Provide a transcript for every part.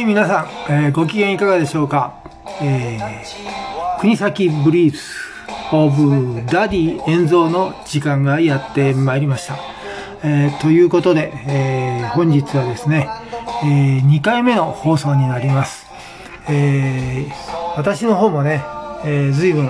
はい皆さん、えーご機嫌いかがでしょうか、えー国崎ブリーズオブダディ演奏の時間がやってまいりました、えーということで、えー本日はですね、え2回目の放送になります、えー私の方もね、えー、随分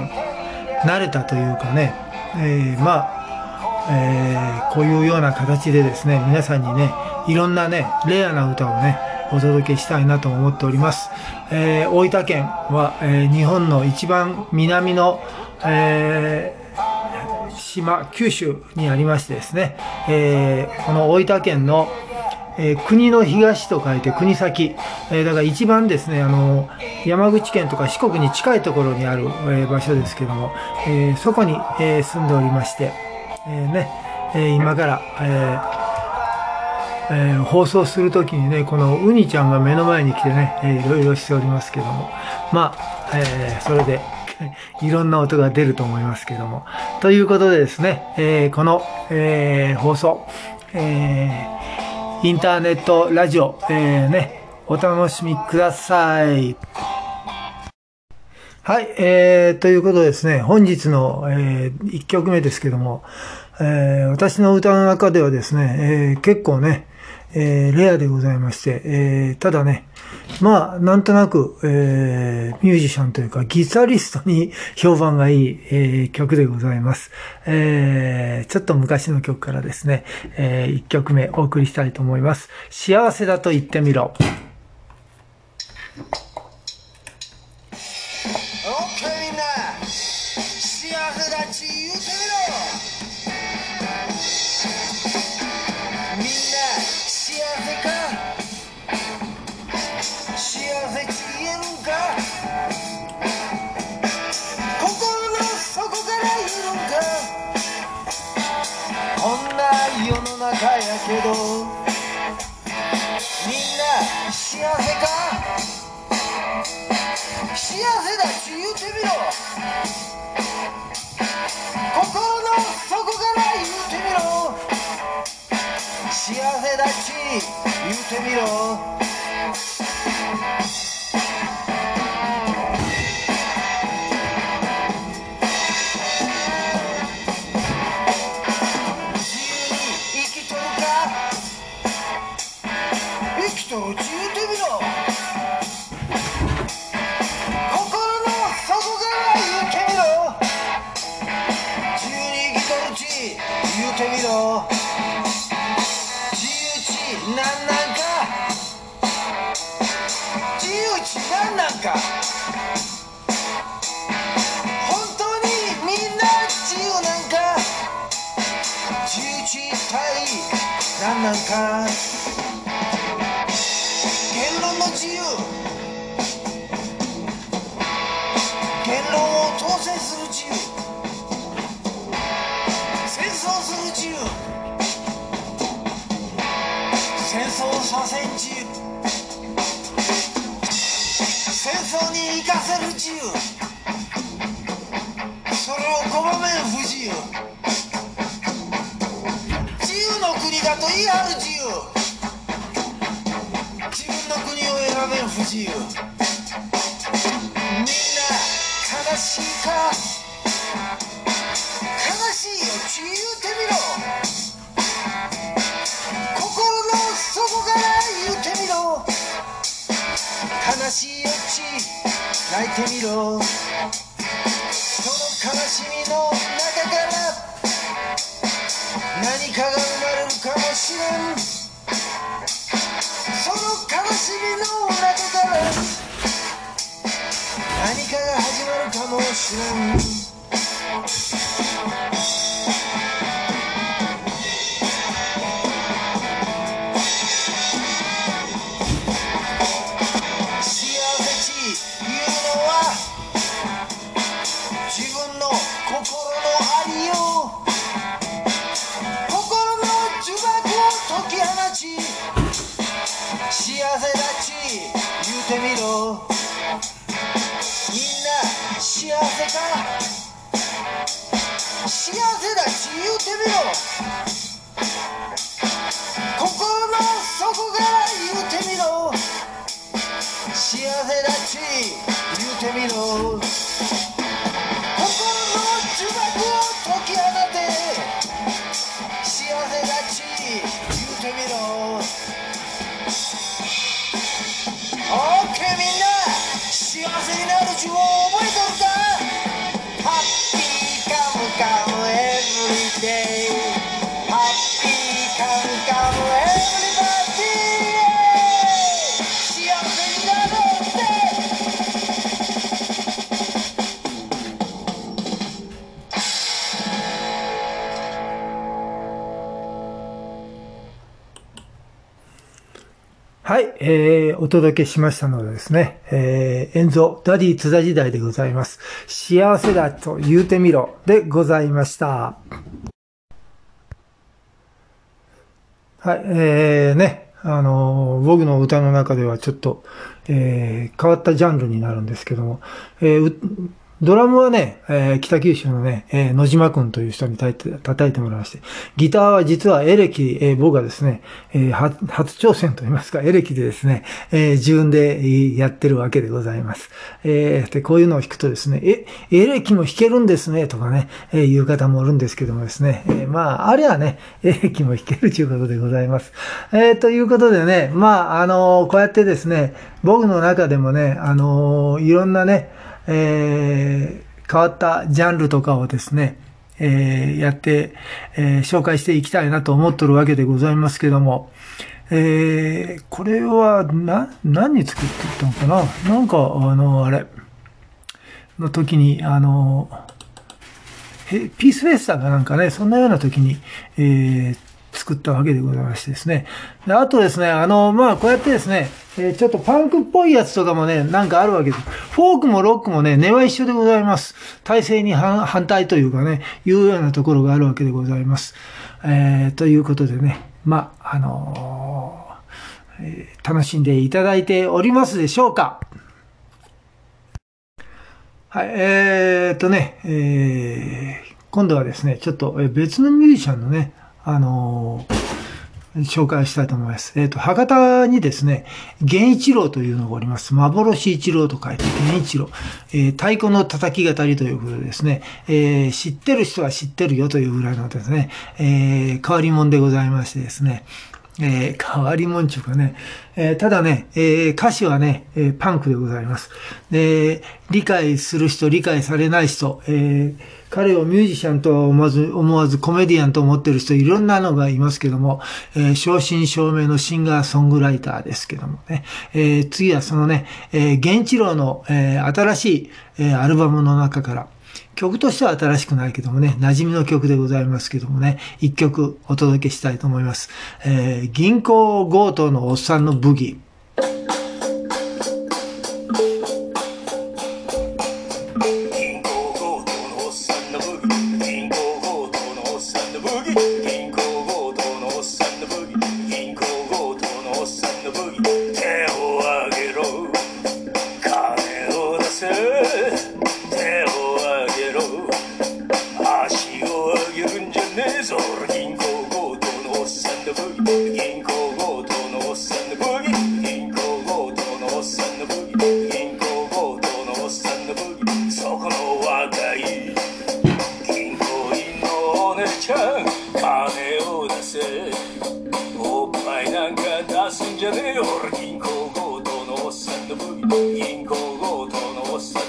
慣れたというかね、えーまあえーこういうような形でですね、皆さんにね、いろんなね、レアな歌をね、お届けしたいなと思っております。えー大分県は、えー日本の一番南の、えー島、九州にありましてですね、えーこの大分県の、えー国の東と書いて国先、えーだから一番ですね、あの、山口県とか四国に近いところにある、えー場所ですけども、えーそこに、えー住んでおりまして、えーね、えー今から、えーえー放送するときにね、このウニちゃんが目の前に来てね、えーいろいろしておりますけども、まあ、えーそれで、いろんな音が出ると思いますけども。ということでですね、えーこの、えー放送、えーインターネットラジオ、えーね、お楽しみください。はい、えー、ということでですね、本日の、えー、1曲目ですけども、えー私の歌の中ではですね、えー結構ね、えーレアでございまして、えーただね、まあ、なんとなく、えーミュージシャンというか、ギタリストに 評判がいい、えー曲でございます。えーちょっと昔の曲からですね、え1曲目お送りしたいと思います。幸せだと言ってみろ。けど。みんな幸せか？幸せだし言うてみろ。心の底から言うてみろ。幸せだし言うてみろ。ってみろ自由ちなんなんか？自由ちなんなんか？本当にみんな自由なんか？自由ち一体なんなんか？争する自由戦争させん自由戦争に生かせる自由。それを拒めん不自由。自由の国だと言い張る自由。自分の国を選べん不自由。みんな悲しいか？泣いてみろ。その悲しみの中から何かが生まれるかもしれん。その悲しみの中から何かが始まるかもしれん。幸せか幸せだし言うてみろ。心の底から言うてみろ。幸せだちえー、お届けしましたのはですね、えー、演奏、ダディ津田時代でございます。幸せだと言うてみろでございました。はい、えー、ね、あの僕の歌の中ではちょっと、えー、変わったジャンルになるんですけども、えードラムはね、えー北九州のね、えー野島くんという人に叩いて叩いてもらいまして、ギターは実はエレキ、えー僕がですね、えー初挑戦といいますか、エレキでですね、えー自分でやってるわけでございます。えーで、こういうのを弾くとですね、え、エレキも弾けるんですね、とかね、えーいう方もおるんですけどもですね、えーまあ、あれはね、エレキも弾けるということでございます。えーということでね、まあ、あのこうやってですね、僕の中でもね、あのいろんなね、えー変わったジャンルとかをですね、えーやって、えー紹介していきたいなと思ってるわけでございますけども、えーこれは、な、何に作っていったのかな？なんか、あの、あれ、の時に、あの、えピースフェスタかなんかね、そんなような時に、えー作ったわけでございましてですね。であとですね、あの、まあ、こうやってですね、えーちょっとパンクっぽいやつとかもね、なんかあるわけです。フォークもロックもね、根は一緒でございます。体制に反対というかね、いうようなところがあるわけでございます。えーということでね、まあ、あのーえー楽しんでいただいておりますでしょうかはい、えーっとね、えー今度はですね、ちょっと別のミュージシャンのね、あの紹介したいと思います。えっ、と、博多にですね、源一郎というのがおります。幻一郎と書いて源一郎。えー太鼓の叩き語りということでですね、えー知ってる人は知ってるよというぐらいのですね、え変わり者でございましてですね、え変わりもんちゅうかね。えただね、え歌詞はね、えパンクでございます。で、理解する人、理解されない人、えー彼をミュージシャンとは思わず、思わずコメディアンと思ってる人、いろんなのがいますけども、えー正真正銘のシンガーソングライターですけどもね。えー次はそのね、えー、源一郎の、えー新しい、えーアルバムの中から、曲としては新しくないけどもね、馴染みの曲でございますけどもね、一曲お届けしたいと思います。えー銀行強盗のおっさんのブギー。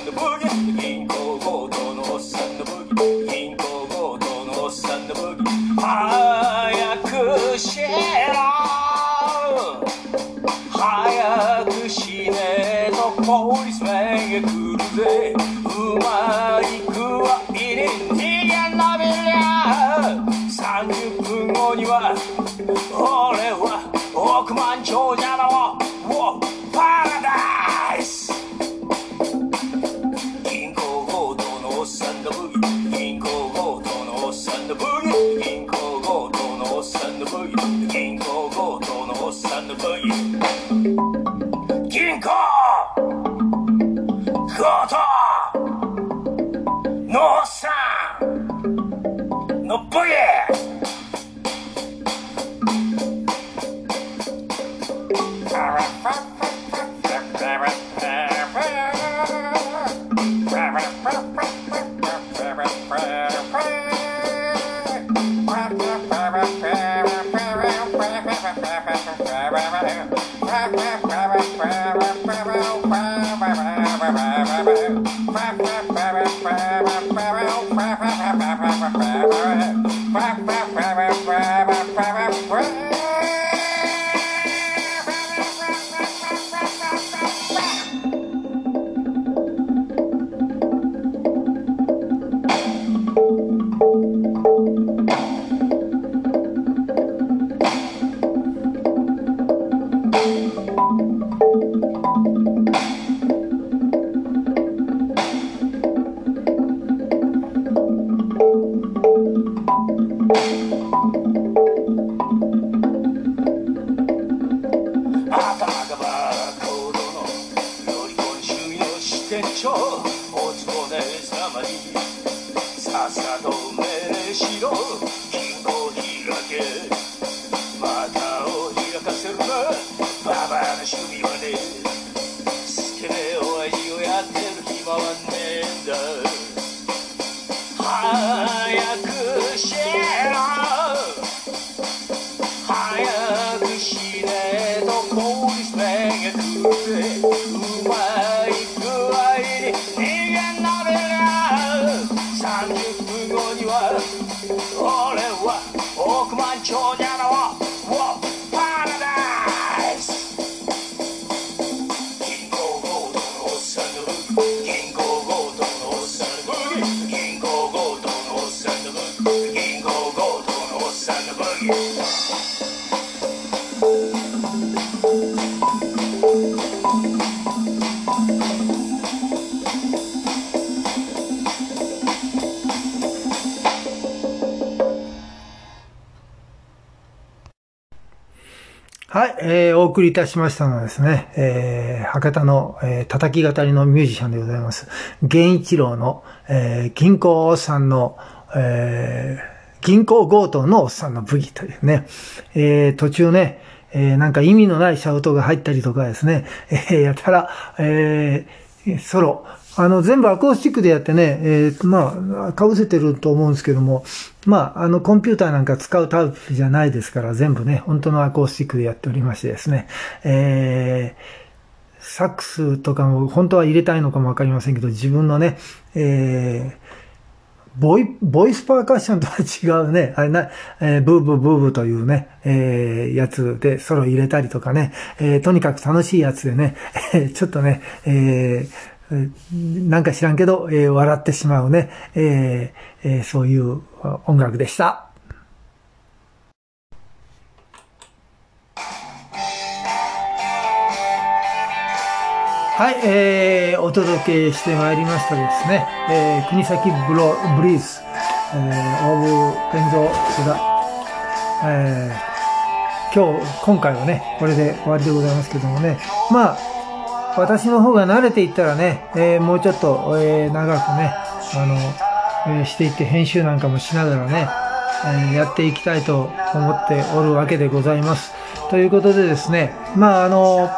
のお白はい、えー、お送りいたしましたのはですね、えー、博多の、えー、叩き語りのミュージシャンでございます。源一郎の、えー、銀行さんの、えー、銀行強盗のおっさんの武器というね、えー、途中ね、えー、なんか意味のないシャウトが入ったりとかですね、えー、やたら、えー、ソロ、あの、全部アコースティックでやってね、えー、まあ、被せてると思うんですけども、まあ、あの、コンピューターなんか使うタイプじゃないですから、全部ね、本当のアコースティックでやっておりましてですね、えー、サックスとかも本当は入れたいのかもわかりませんけど、自分のね、えー、ボイ、ボイスパーカッションとは違うね、あれな、えーブーブーブーブーというね、えーやつでソロ入れたりとかね、えーとにかく楽しいやつでね、ちょっとね、ええなんか知らんけど、えー笑ってしまうね、えーえーそういう音楽でした。はい、えー、お届けしてまいりましたですね、えー、国崎ブロブリーズ、えー、オブペンゾ津田、えー、今日、今回はね、これで終わりでございますけどもね、まあ、私の方が慣れていったらね、えーもうちょっと、えー長くね、あの、えーしていって編集なんかもしながらね、えーやっていきたいと思っておるわけでございます。ということでですね、まああの、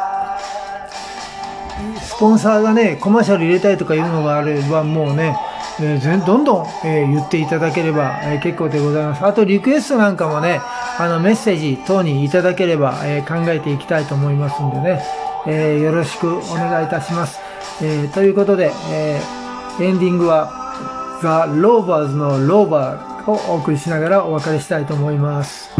スポンサーがね、コマーシャル入れたいとかいうのがあれば、もうね、えーどんどん、えー言っていただければ、えー結構でございます。あと、リクエストなんかもね、あの、メッセージ等にいただければ、え考えていきたいと思いますんでね、えよろしくお願いいたします。えということで、えーエンディングは、ザ・ローバーズのローバーをお送りしながらお別れしたいと思います。